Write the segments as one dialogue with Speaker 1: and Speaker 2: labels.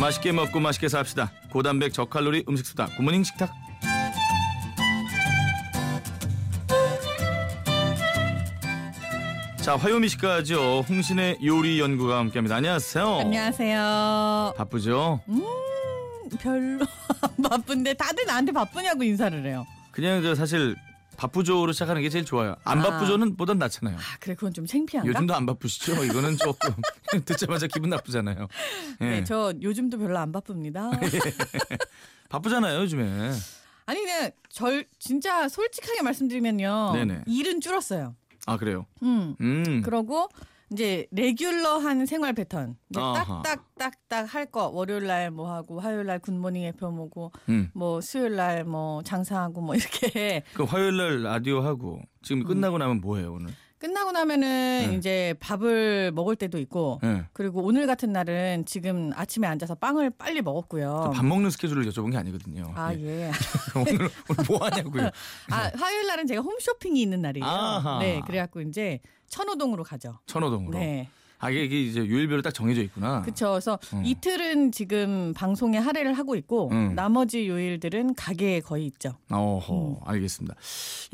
Speaker 1: 맛있게 먹고 맛있게 삽시다. 고단백 저칼로리 음식 수다. 굿모닝 식탁. 자 화요미 씨까지요. 홍신의 요리 연구가 함께합니다. 안녕하세요.
Speaker 2: 안녕하세요.
Speaker 1: 바쁘죠?
Speaker 2: 음, 별로 안 바쁜데 다들 나한테 바쁘냐고 인사를 해요.
Speaker 1: 그냥 저 사실 바쁘죠로 시작하는 게 제일 좋아요. 안
Speaker 2: 아.
Speaker 1: 바쁘죠는 보단 낫잖아요.
Speaker 2: 아 그래 그건 좀 창피한가?
Speaker 1: 요즘도 안 바쁘시죠? 이거는 조금 듣자마자 기분 나쁘잖아요. 예.
Speaker 2: 네, 저 요즘도 별로 안 바쁩니다.
Speaker 1: 바쁘잖아요 요즘에.
Speaker 2: 아니 그냥 절 진짜 솔직하게 말씀드리면요.
Speaker 1: 네네.
Speaker 2: 일은 줄었어요.
Speaker 1: 아 그래요.
Speaker 2: 음.
Speaker 1: 음.
Speaker 2: 그러고 이제 레귤러한 생활 패턴 이제. 딱딱딱딱 할 거 월요일 날 뭐 하고 화요일 날 굿모닝 FM 오고
Speaker 1: 음.
Speaker 2: 뭐 수요일 날 뭐 장사하고 뭐 이렇게
Speaker 1: 그 화요일 날 라디오 하고 지금 끝나고 나면 뭐 해요 오늘?
Speaker 2: 끝나고 나면은
Speaker 1: 네.
Speaker 2: 이제 밥을 먹을 때도 있고
Speaker 1: 예.
Speaker 2: 그리고 오늘 같은 날은 지금 아침에 앉아서 빵을 빨리 먹었고요.
Speaker 1: 밥 먹는 스케줄을 여쭤본 게 아니거든요.
Speaker 2: 어. 아
Speaker 1: 예.
Speaker 2: 예.
Speaker 1: 오늘 오늘 뭐 하냐고요?
Speaker 2: 아 화요일 날은 제가 홈쇼핑이 있는 날이에요.
Speaker 1: 아하.
Speaker 2: 네, 그래갖고 이제 천호동으로 가죠.
Speaker 1: 천호동으로.
Speaker 2: 네,
Speaker 1: 아 이게, 이제 요일별로 딱 정해져 있구나.
Speaker 2: 그렇죠. 그래서
Speaker 1: 음.
Speaker 2: 이틀은 지금 방송에 할애를 하고 있고
Speaker 1: 음.
Speaker 2: 나머지 요일들은 가게에 거의 있죠.
Speaker 1: 어허,
Speaker 2: 음.
Speaker 1: 알겠습니다.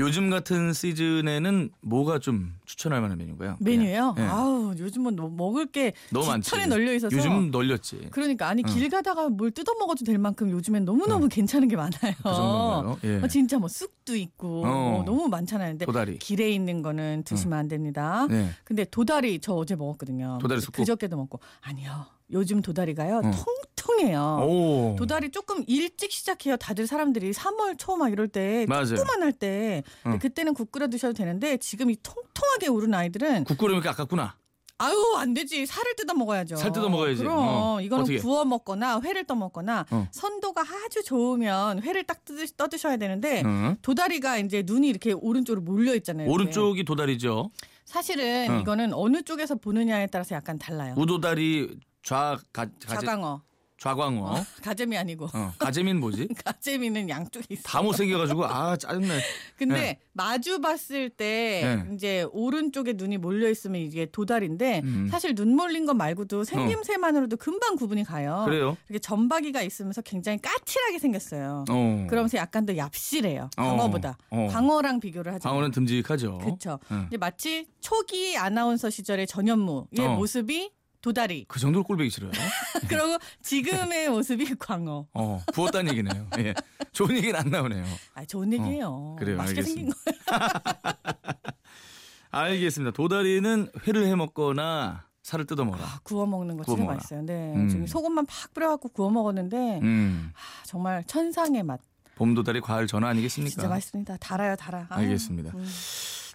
Speaker 1: 요즘 같은 시즌에는 뭐가 좀 추천할 만한 메뉴인가요?
Speaker 2: 메뉴요?
Speaker 1: 예.
Speaker 2: 아우 요즘은 너- 먹을 게
Speaker 1: 너무 많지.
Speaker 2: 지천에 널려 있어서
Speaker 1: 요즘 널렸지.
Speaker 2: 그러니까 아니
Speaker 1: 응.
Speaker 2: 길 가다가 뭘 뜯어 먹어도 될 만큼 요즘엔 너무 너무 괜찮은 게 많아요.
Speaker 1: 그 정도인가요? 예.
Speaker 2: 어, 진짜 뭐 쑥도 있고
Speaker 1: 어.
Speaker 2: 뭐 너무 많잖아요. 근데
Speaker 1: 도다리.
Speaker 2: 길에 있는 거는 드시면 안 됩니다.
Speaker 1: 네.
Speaker 2: 근데 도다리 저 어제 먹었거든요.
Speaker 1: 도다리 쑥국?
Speaker 2: 그저께도 먹고 아니요. 요즘 도다리가요
Speaker 1: 어.
Speaker 2: 통통해요.
Speaker 1: 오.
Speaker 2: 도다리 조금 일찍 시작해요. 다들 사람들이 3월 초 막 이럴 때. 조그만 할때
Speaker 1: 응.
Speaker 2: 그때는 국 끓여 드셔도 되는데 지금 이 통통하게 우른 아이들은
Speaker 1: 국 끓이니까 아깝구나.
Speaker 2: 아유 안 되지 살을 뜯어 먹어야죠.
Speaker 1: 살 뜯어 먹어야지.
Speaker 2: 그럼
Speaker 1: 어.
Speaker 2: 이거는
Speaker 1: 어떻게?
Speaker 2: 구워 먹거나 회를 떠 먹거나
Speaker 1: 어.
Speaker 2: 선도가 아주 좋으면 회를 딱 뜯으, 떠 드셔야 되는데
Speaker 1: 응.
Speaker 2: 도다리가 이제 눈이 이렇게 오른쪽으로 몰려 있잖아요. 이렇게.
Speaker 1: 오른쪽이 도다리죠.
Speaker 2: 사실은
Speaker 1: 어.
Speaker 2: 이거는 어느 쪽에서 보느냐에 따라서 약간 달라요.
Speaker 1: 우도다리 좌 가, 가재,
Speaker 2: 자강어,
Speaker 1: 좌광어.
Speaker 2: 어, 가재미 아니고
Speaker 1: 어, 가재미는 뭐지?
Speaker 2: 가재미는 양쪽에 있어.
Speaker 1: 다 못생겨가지고 아 짜증나.
Speaker 2: 근데
Speaker 1: 네.
Speaker 2: 마주 봤을 때
Speaker 1: 네.
Speaker 2: 이제 오른쪽에 눈이 몰려 있으면 이게 도다리인데
Speaker 1: 음.
Speaker 2: 사실 눈 몰린 것 말고도 생김새만으로도 금방 구분이 가요.
Speaker 1: 그래요?
Speaker 2: 이렇게 점박이가 있으면서 굉장히 까칠하게 생겼어요.
Speaker 1: 어.
Speaker 2: 그러면서 약간 더 얍실해요.
Speaker 1: 어.
Speaker 2: 광어보다.
Speaker 1: 어.
Speaker 2: 광어랑 비교를 하죠.
Speaker 1: 광어는 듬직하죠.
Speaker 2: 그렇죠.
Speaker 1: 응.
Speaker 2: 이제 마치 초기 아나운서 시절의 전현무의
Speaker 1: 어.
Speaker 2: 모습이 도다리.
Speaker 1: 그 정도로 꼴보기 싫어요.
Speaker 2: 그리고 지금의 모습이 광어.
Speaker 1: 어, 부었다는 얘기네요. 예. 좋은 얘기는 안 나오네요.
Speaker 2: 아, 좋은 얘기예요.
Speaker 1: 그래요,
Speaker 2: 맛있게 생긴 거.
Speaker 1: 알겠습니다. 도다리는 회를 해 먹거나 살을 뜯어 먹어라.
Speaker 2: 아, 구워 먹는 거
Speaker 1: 구워
Speaker 2: 진짜
Speaker 1: 먹어라.
Speaker 2: 맛있어요. 네.
Speaker 1: 음.
Speaker 2: 지금 소금만 팍 뿌려갖고 구워 먹었는데
Speaker 1: 음.
Speaker 2: 아, 정말 천상의 맛.
Speaker 1: 봄 도다리 과일 전화 아니겠습니까?
Speaker 2: 진짜 맛있습니다. 달아요, 달아. 아,
Speaker 1: 알겠습니다.
Speaker 2: 음.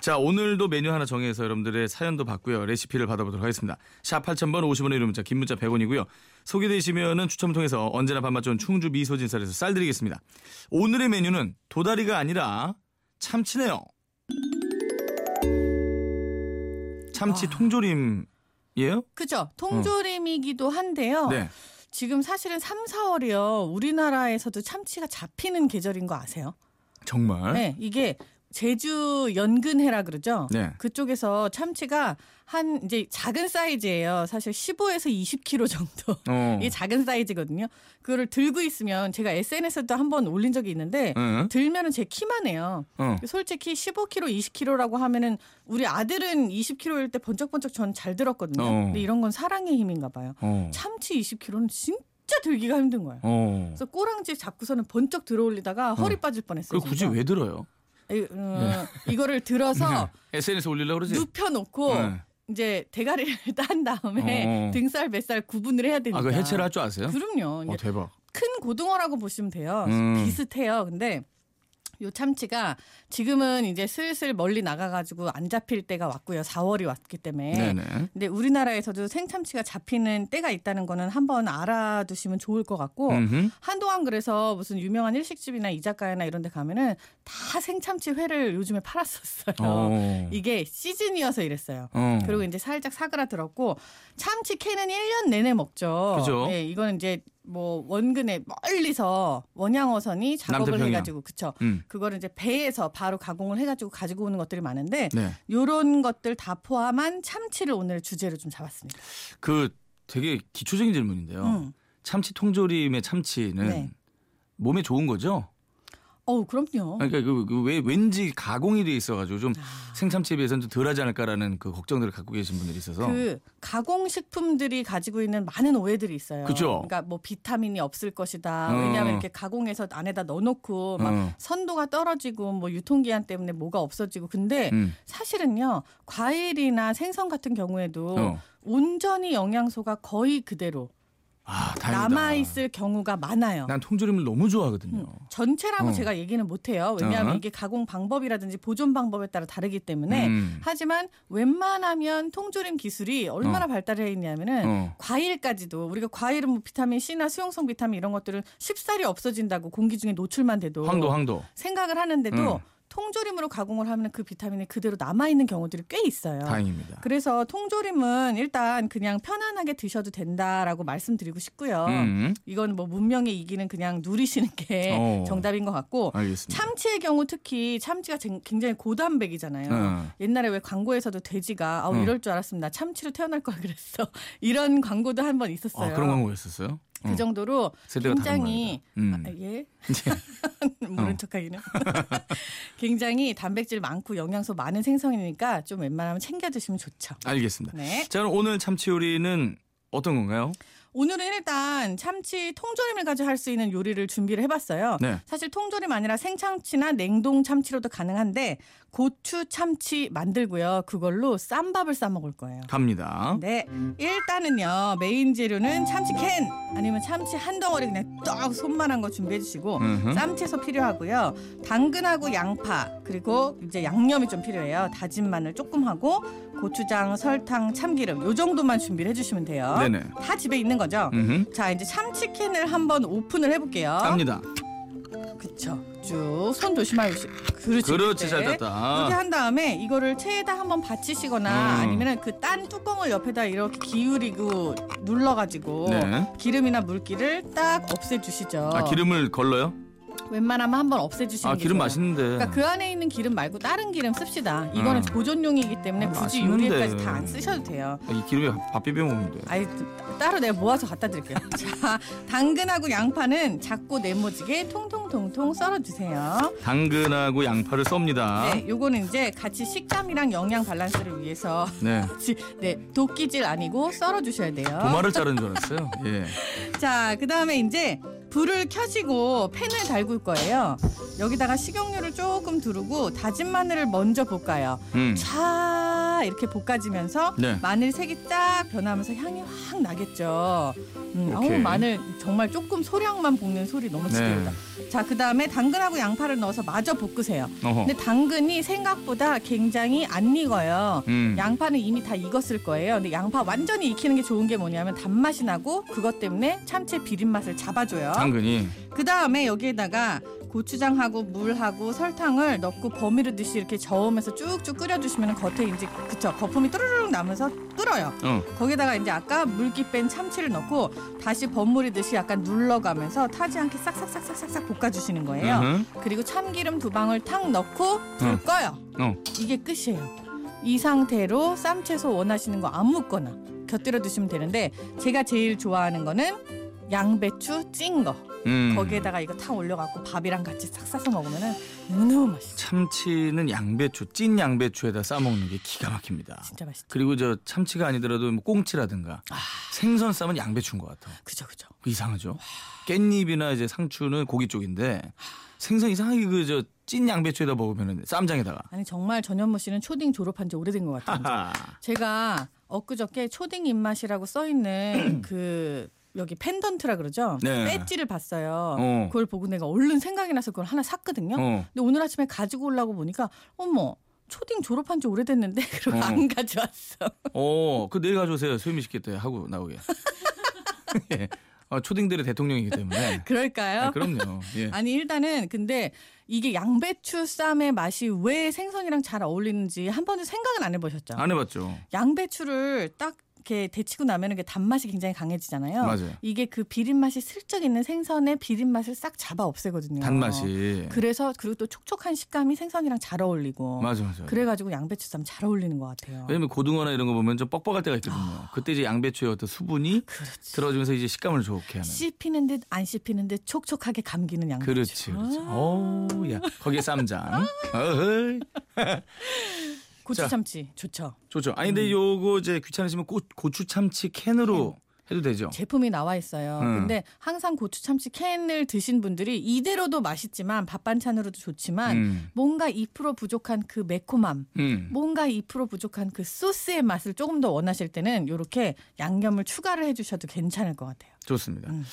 Speaker 1: 자, 오늘도 메뉴 하나 정해서 여러분들의 사연도 받고요. 레시피를 받아보도록 하겠습니다. 샵 8000번 50원의 유료 문자, 긴 문자 100원이고요. 소개되시면은 추첨을 통해서 언제나 밥맛 좋은 충주 미소진쌀에서 쌀 드리겠습니다. 오늘의 메뉴는 도다리가 아니라 참치네요. 참치
Speaker 2: 아.
Speaker 1: 통조림이에요?
Speaker 2: 그죠. 통조림이기도 한데요.
Speaker 1: 네.
Speaker 2: 지금 사실은 3, 4월이요. 우리나라에서도 참치가 잡히는 계절인 거 아세요?
Speaker 1: 정말?
Speaker 2: 네. 이게 제주 연근해라 그러죠.
Speaker 1: 네.
Speaker 2: 그쪽에서 참치가 한 이제 작은 사이즈예요. 사실 15에서 20kg 정도.
Speaker 1: 어.
Speaker 2: 이게 작은 사이즈거든요. 그거를 들고 있으면 제가 SNS에도 한 번 올린 적이 있는데
Speaker 1: 응?
Speaker 2: 들면은 제 키만 해요.
Speaker 1: 어.
Speaker 2: 솔직히 15kg, 20kg라고 하면은 우리 아들은 20kg일 때 번쩍번쩍 전 잘 들었거든요.
Speaker 1: 어.
Speaker 2: 근데 이런 건 사랑의 힘인가 봐요.
Speaker 1: 어.
Speaker 2: 참치 20kg는 진짜 들기가 힘든 거예요.
Speaker 1: 어.
Speaker 2: 그래서 꼬랑지 잡고서는 번쩍 들어올리다가 허리 빠질 뻔했어요.
Speaker 1: 그 굳이. 왜 들어요?
Speaker 2: 이, 어, 이거를 들어서
Speaker 1: SNS 올리려고 그러지?
Speaker 2: 눕혀놓고
Speaker 1: 네.
Speaker 2: 이제 대가리를 딴 다음에
Speaker 1: 어.
Speaker 2: 등살, 뱃살 구분을 해야 되니까.
Speaker 1: 아, 그 해체를 할 줄 아세요?
Speaker 2: 그럼요.
Speaker 1: 어, 대박.
Speaker 2: 큰 고등어라고 보시면 돼요.
Speaker 1: 음.
Speaker 2: 비슷해요. 근데 요 참치가 지금은 이제 슬슬 멀리 나가가지고 안 잡힐 때가 왔고요. 4월이 왔기 때문에.
Speaker 1: 네네.
Speaker 2: 근데 우리나라에서도 생참치가 잡히는 때가 있다는 거는 한번 알아두시면 좋을 것 같고
Speaker 1: 음흠.
Speaker 2: 한동안 그래서 무슨 유명한 일식집이나 이자카야나 이런 데 가면은 다 생참치 회를 요즘에 팔았었어요.
Speaker 1: 어.
Speaker 2: 이게 시즌이어서 이랬어요.
Speaker 1: 어.
Speaker 2: 그리고 이제 살짝 사그라들었고 참치 캐는 1년 내내 먹죠.
Speaker 1: 그죠.
Speaker 2: 네, 이거는 이제 뭐 원근에 멀리서 원양어선이 작업을
Speaker 1: 남태평양.
Speaker 2: 해가지고 그쵸.
Speaker 1: 음.
Speaker 2: 그거를 이제 배에서 바로 가공을 해가지고 가지고 오는 것들이 많은데
Speaker 1: 네.
Speaker 2: 요런 것들 다 포함한 참치를 오늘 주제로 좀 잡았습니다.
Speaker 1: 그 되게 기초적인 질문인데요.
Speaker 2: 음.
Speaker 1: 참치 통조림의 참치는
Speaker 2: 네.
Speaker 1: 몸에 좋은 거죠?
Speaker 2: 어우 그럼요.
Speaker 1: 그러니까 그, 그 왜, 왠지 가공이 돼 있어가지고 좀
Speaker 2: 아.
Speaker 1: 생참치에 비해서는 좀 덜하지 않을까라는 그 걱정들을 갖고 계신 분들이 있어서
Speaker 2: 그 가공 식품들이 가지고 있는 많은 오해들이 있어요.
Speaker 1: 그죠?
Speaker 2: 그러니까 뭐 비타민이 없을 것이다.
Speaker 1: 어.
Speaker 2: 왜냐하면 이렇게 가공해서 안에다 넣어놓고 막
Speaker 1: 어.
Speaker 2: 선도가 떨어지고 뭐 유통기한 때문에 뭐가 없어지고 근데
Speaker 1: 음.
Speaker 2: 사실은요 과일이나 생선 같은 경우에도
Speaker 1: 어.
Speaker 2: 온전히 영양소가 거의 그대로
Speaker 1: 아.
Speaker 2: 남아 있을 경우가 많아요.
Speaker 1: 난 통조림을 너무 좋아하거든요.
Speaker 2: 전체라고
Speaker 1: 어.
Speaker 2: 제가 얘기는 못해요. 왜냐하면
Speaker 1: 어.
Speaker 2: 이게 가공 방법이라든지 보존 방법에 따라 다르기 때문에
Speaker 1: 음.
Speaker 2: 하지만 웬만하면 통조림 기술이 얼마나
Speaker 1: 어.
Speaker 2: 발달해 있냐면은
Speaker 1: 어.
Speaker 2: 과일까지도 우리가 과일은 뭐 비타민 C나 수용성 비타민 이런 것들은 쉽사리 없어진다고 공기 중에 노출만 돼도
Speaker 1: 황도 황도.
Speaker 2: 생각을 하는데도
Speaker 1: 음.
Speaker 2: 통조림으로 가공을 하면 그 비타민이 그대로 남아 있는 경우들이 꽤 있어요.
Speaker 1: 다행입니다.
Speaker 2: 그래서 통조림은 일단 그냥 편안하게 드셔도 된다라고 말씀드리고 싶고요.
Speaker 1: 음.
Speaker 2: 이건 뭐 문명의 이기는 그냥 누리시는 게
Speaker 1: 어.
Speaker 2: 정답인 것 같고
Speaker 1: 알겠습니다.
Speaker 2: 참치의 경우 특히 참치가 쟁- 굉장히 고단백이잖아요.
Speaker 1: 어.
Speaker 2: 옛날에 왜 광고에서도 돼지가 아우
Speaker 1: 어.
Speaker 2: 이럴 줄 알았습니다. 참치로 태어날 걸 그랬어. 이런 광고도 한 번 있었어요.
Speaker 1: 아, 그런 광고가 있었어요?
Speaker 2: 그 정도로
Speaker 1: 세대가
Speaker 2: 굉장히
Speaker 1: 모양이다.
Speaker 2: 아,
Speaker 1: 음.
Speaker 2: 예 모른
Speaker 1: 어.
Speaker 2: 척하기는 굉장히 단백질 많고 영양소 많은 생선이니까 좀 웬만하면 챙겨 드시면 좋죠.
Speaker 1: 알겠습니다.
Speaker 2: 네.
Speaker 1: 자, 그럼 오늘 참치 요리는 어떤 건가요?
Speaker 2: 오늘은 일단 참치 통조림을 가지고 할 수 있는 요리를 준비를 해봤어요.
Speaker 1: 네.
Speaker 2: 사실 통조림 아니라 생참치나 냉동 참치로도 가능한데 고추 참치 만들고요. 그걸로 쌈밥을 싸 먹을 거예요.
Speaker 1: 갑니다.
Speaker 2: 네, 일단은요 메인 재료는 참치 캔 아니면 참치 한 덩어리 그냥 떡 손만한 거 준비해 주시고. 쌈채소 필요하고요. 당근하고 양파 그리고 이제 양념이 좀 필요해요. 다진 마늘 조금 하고 고추장, 설탕, 참기름 요 정도만 준비를 해주시면 돼요.
Speaker 1: 네네.
Speaker 2: 다 집에 있는 거죠.
Speaker 1: 음흠.
Speaker 2: 자 이제 참치캔을 한번 오픈을 해볼게요.
Speaker 1: 갑니다.
Speaker 2: 그쵸. 쭉 손 조심하고 그렇지.
Speaker 1: 그렇지, 잘. 땄다.
Speaker 2: 그렇게 한 다음에 이거를 체에다 한번 받치시거나
Speaker 1: 음.
Speaker 2: 아니면은 그딴 뚜껑을 옆에다 이렇게 기울이고 눌러가지고
Speaker 1: 네.
Speaker 2: 기름이나 물기를 딱 없애주시죠.
Speaker 1: 아, 기름을 걸러요?
Speaker 2: 웬만하면 한번 없애주시는
Speaker 1: 아,
Speaker 2: 게
Speaker 1: 기름
Speaker 2: 좋아요.
Speaker 1: 맛있는데.
Speaker 2: 그러니까 그 안에 있는 기름 말고 다른 기름 씁시다. 이거는
Speaker 1: 음.
Speaker 2: 보존용이기 때문에
Speaker 1: 아,
Speaker 2: 굳이
Speaker 1: 맛있는데.
Speaker 2: 요리에까지 다 안 쓰셔도 돼요.
Speaker 1: 이 기름에 밥 비벼 먹으면 돼.
Speaker 2: 아이 따로 내가 모아서 갖다 드릴게요. 자, 당근하고 양파는 작고 네모지게 통통통통 썰어주세요.
Speaker 1: 당근하고 양파를 썹니다.
Speaker 2: 네, 요거는 이제 같이 식감이랑 영양 밸런스를 위해서
Speaker 1: 네.
Speaker 2: 같이 네 도끼질 아니고 썰어주셔야 돼요.
Speaker 1: 도마를 자르는 줄 알았어요. 예.
Speaker 2: 자, 그 다음에 이제 불을 켜시고 팬을 달굴 거예요. 여기다가 식용유를 조금 두르고 다진 마늘을 먼저 볶아요.
Speaker 1: 음.
Speaker 2: 차 이렇게 볶아지면서
Speaker 1: 네.
Speaker 2: 마늘 색이 딱 변하면서 향이 확 나겠죠. 음, 아우. 마늘 정말 조금 소량만 볶는 소리 너무
Speaker 1: 네.
Speaker 2: 지겹다. 자, 그 다음에 당근하고 양파를 넣어서 마저 볶으세요.
Speaker 1: 어허.
Speaker 2: 근데 당근이 생각보다 굉장히 안 익어요.
Speaker 1: 음.
Speaker 2: 양파는 이미 다 익었을 거예요. 근데 양파 완전히 익히는 게 좋은 게 뭐냐면 단맛이 나고 그것 때문에 참치 비린 맛을 잡아줘요.
Speaker 1: 당근이
Speaker 2: 그 다음에 여기에다가 고추장하고 물하고 설탕을 넣고 버무리 듯이 이렇게 저으면서 쭉쭉 끓여주시면 겉에 이제 그쵸 거품이 또르르륵 나면서 끓어요.
Speaker 1: 어.
Speaker 2: 거기다가 이제 아까 물기 뺀 참치를 넣고 다시 버무리듯이 약간 눌러가면서 타지 않게 싹싹싹싹싹 볶아주시는 거예요.
Speaker 1: 음흠.
Speaker 2: 그리고 참기름 두 방울 탁 넣고 불
Speaker 1: 어.
Speaker 2: 꺼요.
Speaker 1: 어.
Speaker 2: 이게 끝이에요. 이 상태로 쌈채소 원하시는 거 아무거나 곁들여 두시면 되는데 제가 제일 좋아하는 거는 양배추 찐 거.
Speaker 1: 음.
Speaker 2: 거기에다가 이거 탁 올려갖고 밥이랑 같이 싹 싸서 먹으면은 너무 맛있어.
Speaker 1: 참치는 양배추, 찐 양배추에다 싸 먹는 게 기가 막힙니다.
Speaker 2: 진짜 맛있죠.
Speaker 1: 그리고 저 참치가 아니더라도 뭐 꽁치라든가
Speaker 2: 아.
Speaker 1: 생선 쌈은 양배추인 것 같아.
Speaker 2: 그죠 그죠.
Speaker 1: 이상하죠. 깻잎이나 이제 상추는 고기 쪽인데 생선 이상하게 그 저 찐 양배추에다 먹으면은 쌈장에다가.
Speaker 2: 아니 정말 전현무 씨는 초딩 졸업한 지 오래된 것 같아요. 제가 엊그저께 초딩 입맛이라고 써 있는 그 여기 펜던트라 그러죠.
Speaker 1: 네.
Speaker 2: 배지를 봤어요.
Speaker 1: 어.
Speaker 2: 그걸 보고 내가 얼른 생각이 나서 그걸 하나 샀거든요.
Speaker 1: 어.
Speaker 2: 근데 오늘 아침에 가지고 오려고 보니까 어머 초딩 졸업한 지 오래됐는데 그러고
Speaker 1: 어.
Speaker 2: 안 가져왔어.
Speaker 1: 어, 그 내일 가져오세요. 소유미 씨께 때 하고 나오게. 예. 어, 초딩들의 대통령이기 때문에.
Speaker 2: 그럴까요?
Speaker 1: 아, 그럼요. 예.
Speaker 2: 아니 일단은 근데 이게 양배추 쌈의 맛이 왜 생선이랑 잘 어울리는지 한 번도 생각은 안 해보셨죠?
Speaker 1: 안 해봤죠.
Speaker 2: 양배추를 딱 이렇게 데치고 나면은 그 단맛이 굉장히 강해지잖아요.
Speaker 1: 맞아요.
Speaker 2: 이게 그 비린 맛이 슬쩍 있는 생선의 비린 맛을 싹 잡아 없애거든요.
Speaker 1: 단맛이.
Speaker 2: 그래서 그리고 또 촉촉한 식감이 생선이랑 잘 어울리고.
Speaker 1: 맞아 맞아.
Speaker 2: 그래가지고 양배추쌈 잘 어울리는 것 같아요.
Speaker 1: 왜냐면 고등어나 이런 거 보면 좀 뻑뻑할 때가 있거든요. 그때 이제 양배추의 어떤 수분이
Speaker 2: 그렇지.
Speaker 1: 들어주면서 이제 식감을 좋게 하는.
Speaker 2: 씹히는 듯 안 씹히는 듯 촉촉하게 감기는 양배추.
Speaker 1: 그렇지, 그렇지.
Speaker 2: 아.
Speaker 1: 오, 야, 거기에 쌈장.
Speaker 2: 고추
Speaker 1: 자.
Speaker 2: 참치 좋죠.
Speaker 1: 좋죠. 아니 근데 요거 이제 귀찮으시면 고, 고추 참치 캔으로 해도 되죠.
Speaker 2: 제품이 나와 있어요.
Speaker 1: 음.
Speaker 2: 근데 항상 고추 참치 캔을 드신 분들이 이대로도 맛있지만 밥 반찬으로도 좋지만
Speaker 1: 음,
Speaker 2: 뭔가 2% 부족한 그 매콤함,
Speaker 1: 음.
Speaker 2: 뭔가 2% 부족한 그 소스의 맛을 조금 더 원하실 때는 이렇게 양념을 추가를 해주셔도 괜찮을 것 같아요.
Speaker 1: 좋습니다.
Speaker 2: 음.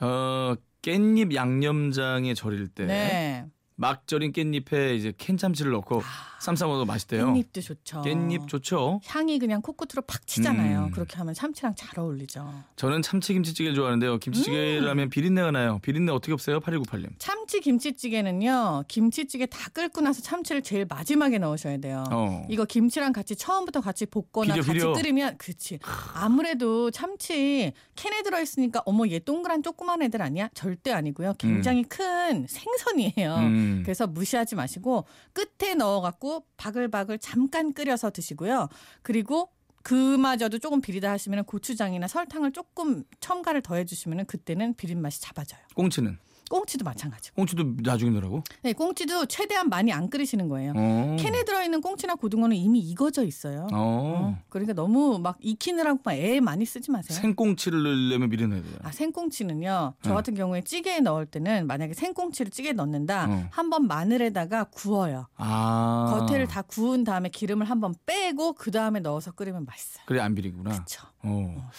Speaker 1: 어, 깻잎 양념장에 절일 때
Speaker 2: 네,
Speaker 1: 막 절인 깻잎에 이제 캔 참치를 넣고 쌈싸 먹어도 맛있대요.
Speaker 2: 아, 깻잎도 좋죠.
Speaker 1: 깻잎 좋죠.
Speaker 2: 향이 그냥 코끝으로 팍 치잖아요.
Speaker 1: 음.
Speaker 2: 그렇게 하면 참치랑 잘 어울리죠.
Speaker 1: 저는 참치 김치찌개를 좋아하는데요. 김치찌개를
Speaker 2: 음.
Speaker 1: 비린내가 나요. 비린내 어떻게 없어요? 8198님.
Speaker 2: 참치 김치찌개는요. 김치찌개 다 끓고 나서 참치를 제일 마지막에 넣으셔야 돼요.
Speaker 1: 어.
Speaker 2: 이거 김치랑 같이 처음부터 같이 볶거나
Speaker 1: 비려,
Speaker 2: 같이
Speaker 1: 비려.
Speaker 2: 끓이면 그치 아무래도 참치 캔에 들어 있으니까 어머 얘 동그란 조그만 애들 아니야 절대 아니고요 굉장히 큰 생선이에요
Speaker 1: 음.
Speaker 2: 그래서 무시하지 마시고 끝에 넣어갖고 바글바글 잠깐 끓여서 드시고요. 그리고 그마저도 조금 비리다 하시면 고추장이나 설탕을 조금 첨가를 더해주시면 그때는 비린 맛이 잡아져요.
Speaker 1: 꽁치는
Speaker 2: 꽁치도 마찬가지고
Speaker 1: 꽁치도 나중에 넣으라고?
Speaker 2: 네, 꽁치도 최대한 많이 안 끓이시는 거예요
Speaker 1: 어.
Speaker 2: 캔에 들어있는 꽁치나 고등어는 이미 익어져 있어요.
Speaker 1: 어.
Speaker 2: 그러니까 너무 막 익히느라고 막 애 많이 쓰지 마세요.
Speaker 1: 생꽁치를 넣으려면 비린내야 되잖아.
Speaker 2: 아 생꽁치는요. 저
Speaker 1: 어.
Speaker 2: 같은 경우에 찌개에 넣을 때는 만약에 생꽁치를 찌개에 넣는다.
Speaker 1: 어.
Speaker 2: 한번 마늘에다가 구워요.
Speaker 1: 아.
Speaker 2: 겉에를 다 구운 다음에 기름을 한번 빼고 그 다음에 넣어서 끓이면 맛있어요.
Speaker 1: 그래 안 비리구나.
Speaker 2: 그렇죠.
Speaker 1: 어.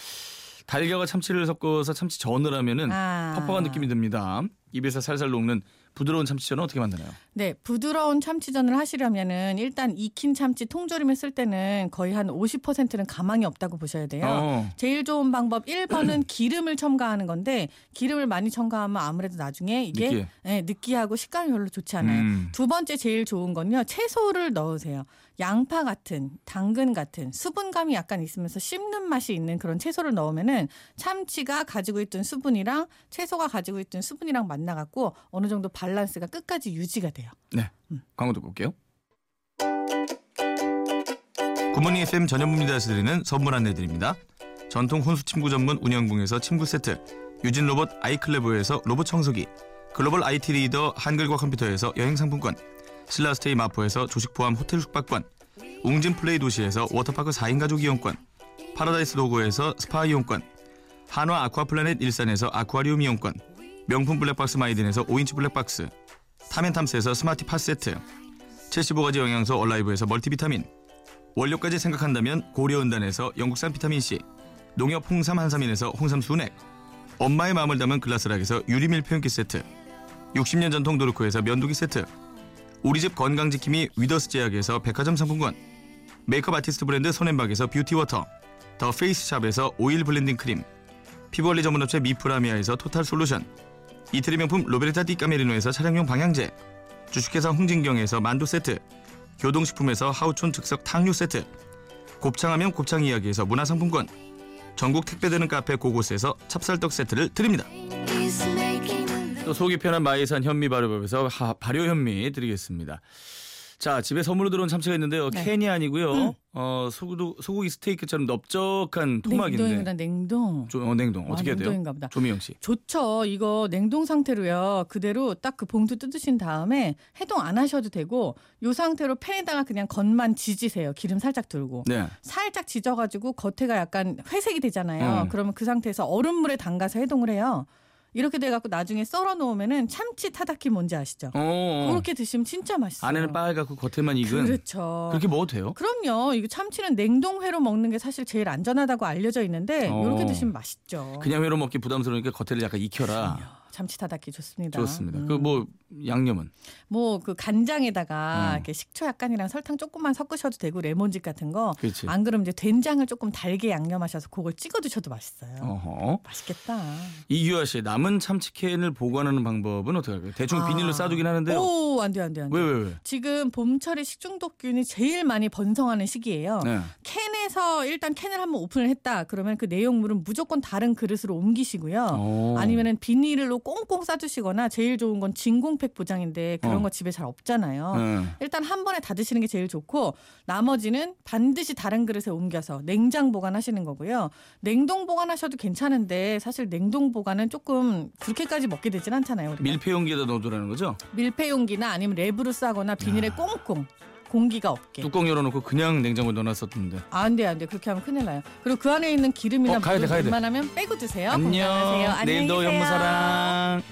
Speaker 1: 달걀과 참치를 섞어서 참치 전을 하면은
Speaker 2: 아.
Speaker 1: 퍽퍽한 느낌이 듭니다. 입에서 살살 녹는 부드러운 참치전은 어떻게 만드나요?
Speaker 2: 네, 부드러운 참치전을 하시려면은 일단 익힌 참치 통조림을 쓸 때는 거의 한 50%는 가망이 없다고 보셔야 돼요.
Speaker 1: 어.
Speaker 2: 제일 좋은 방법 1번은 기름을 첨가하는 건데 기름을 많이 첨가하면 아무래도 나중에 이게
Speaker 1: 느끼해.
Speaker 2: 네, 느끼하고 식감이 별로 좋지 않아요.
Speaker 1: 음.
Speaker 2: 두 번째 제일 좋은 건요. 채소를 넣으세요. 양파 같은, 당근 같은 수분감이 약간 있으면서 씹는 맛이 있는 그런 채소를 넣으면은 참치가 가지고 있던 수분이랑 채소가 가지고 있던 수분이랑 만나 갖고 어느 정도 밸런스가 끝까지 유지가 돼요.
Speaker 1: 네. 광고 듣고 올게요. 굿모닝 FM 전현무입니다에서 드리는 선물 안내 드립니다. 전통 혼수 침구 전문 운현궁에서 침구 세트, 유진 로봇 아이클레버에서 로봇 청소기, 글로벌 IT 리더 한글과 컴퓨터에서 여행 상품권, 신라스테이 마포에서 조식 포함 호텔 숙박권, 웅진 플레이 도시에서 워터파크 4인 가족 이용권, 파라다이스 도고에서 스파 이용권, 한화 아쿠아플라넷 일산에서 아쿠아리움 이용권, 명품 블랙박스 마이딘에서 5인치 블랙박스, 탐앤탐스에서 스마티 팟 세트 75가지 영양소 얼라이브에서 멀티비타민 원료까지 생각한다면 고려은단에서 영국산 비타민C 농협 홍삼 한삼인에서 홍삼 순액 엄마의 마음을 담은 글라스락에서 유리 밀폐용기 세트 60년 전통 도르코에서 면도기 세트 우리집 건강지킴이 위더스 제약에서 백화점 상품권 메이크업 아티스트 브랜드 손앤박에서 뷰티워터 더 페이스샵에서 오일 블렌딩 크림 피부관리 전문업체 미프라미아에서 토탈 솔루션 이태리 명품 로베르타 디 까메리노에서 차량용 방향제 주식회사 홍진경에서 만두 세트 교동식품에서 하우촌 즉석 탕류 세트 곱창하면 곱창 이야기에서 문화상품권 전국 택배되는 카페 고고스에서 찹쌀떡 세트를 드립니다 또 속이 편한 마이산 현미 발효법에서 하- 발효 현미 드리겠습니다 자 집에 선물로 들어온 참치가 있는데요
Speaker 2: 네.
Speaker 1: 캔이 아니고요
Speaker 2: 음.
Speaker 1: 어, 소고기, 소고기 스테이크처럼 넓적한 토막인데
Speaker 2: 냉동이구나 냉동.
Speaker 1: 좀, 어, 냉동
Speaker 2: 아,
Speaker 1: 어떻게 해야 돼요?
Speaker 2: 냉동인가 보다.
Speaker 1: 조미영 씨
Speaker 2: 좋죠. 이거 냉동 상태로요. 그대로 딱 그 봉투 뜯으신 다음에 해동 안 하셔도 되고 요 상태로 팬에다가 그냥 겉만 지지세요. 기름 살짝 들고.
Speaker 1: 네.
Speaker 2: 살짝 지져가지고 겉에가 약간 회색이 되잖아요.
Speaker 1: 음.
Speaker 2: 그러면 그 상태에서 얼음물에 담가서 해동을 해요. 이렇게 돼갖고 나중에 썰어 놓으면은 참치 타다키 뭔지 아시죠?
Speaker 1: 어,
Speaker 2: 그렇게 드시면 진짜 맛있어요.
Speaker 1: 안에는 빨갛고 겉에만 익은
Speaker 2: 그렇죠.
Speaker 1: 그렇게 먹어도 돼요?
Speaker 2: 그럼요. 이거 참치는 냉동회로 먹는 게 사실 제일 안전하다고 알려져 있는데
Speaker 1: 어.
Speaker 2: 이렇게 드시면 맛있죠.
Speaker 1: 그냥 회로 먹기 부담스러우니까 겉에를 약간 익혀라.
Speaker 2: 그럼요. 참치 타닥기 좋습니다.
Speaker 1: 좋습니다.
Speaker 2: 음.
Speaker 1: 그뭐 양념은
Speaker 2: 뭐 그 간장에다가
Speaker 1: 음.
Speaker 2: 이렇게 식초 약간이랑 설탕 조금만 섞으셔도 되고 레몬즙 같은 거.
Speaker 1: 그렇지.
Speaker 2: 안 그러면 이제 된장을 조금 달게 양념하셔서 그걸 찍어 드셔도 맛있어요.
Speaker 1: 어허.
Speaker 2: 맛있겠다.
Speaker 1: 이규아 씨 남은 참치캔을 보관하는 방법은 어떻게 할까요? 대충
Speaker 2: 아.
Speaker 1: 비닐로 싸두긴 하는데요.
Speaker 2: 오, 안 돼, 안 돼, 안 돼.
Speaker 1: 왜 왜 왜?
Speaker 2: 지금 봄철에 식중독균이 제일 많이 번성하는 시기예요.
Speaker 1: 네.
Speaker 2: 캔에서 일단 캔을 한번 오픈을 했다. 그러면 그 내용물은 무조건 다른 그릇으로 옮기시고요.
Speaker 1: 어.
Speaker 2: 아니면은 비닐로 꽁꽁 싸두시거나 제일 좋은 건 진공팩 보장인데 그런
Speaker 1: 어.
Speaker 2: 거 집에 잘 없잖아요.
Speaker 1: 네.
Speaker 2: 일단 한 번에 다 드시는 게 제일 좋고 나머지는 반드시 다른 그릇에 옮겨서 냉장 보관하시는 거고요. 냉동 보관하셔도 괜찮은데 사실 냉동 보관은 조금 그렇게까지 먹게 되진 않잖아요. 우리가.
Speaker 1: 밀폐 용기에다 넣어두라는 거죠?
Speaker 2: 밀폐 용기나 아니면 랩으로 싸거나 비닐에 꽁꽁 공기가 없게.
Speaker 1: 뚜껑 열어놓고 그냥 냉장고에 넣어놨었는데.
Speaker 2: 아, 안 돼, 안 돼. 그렇게 하면 큰일 나요. 그리고 그 안에 있는 기름이나
Speaker 1: 어, 가야 돼,
Speaker 2: 물을
Speaker 1: 가야 돼.
Speaker 2: 웬만하면 빼고 드세요.
Speaker 1: 안녕.
Speaker 2: 건강하세요. 안녕히
Speaker 1: 내일도
Speaker 2: 계세요.
Speaker 1: 현무사랑.